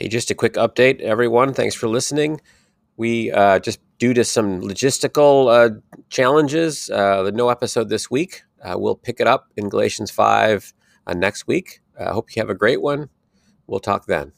Hey, just a quick update, everyone. Thanks for listening. We uh, just due to some logistical uh, challenges, uh, no episode this week. Uh, we'll pick it up in Galatians five uh, next week. I hope you have a great one. We'll talk then.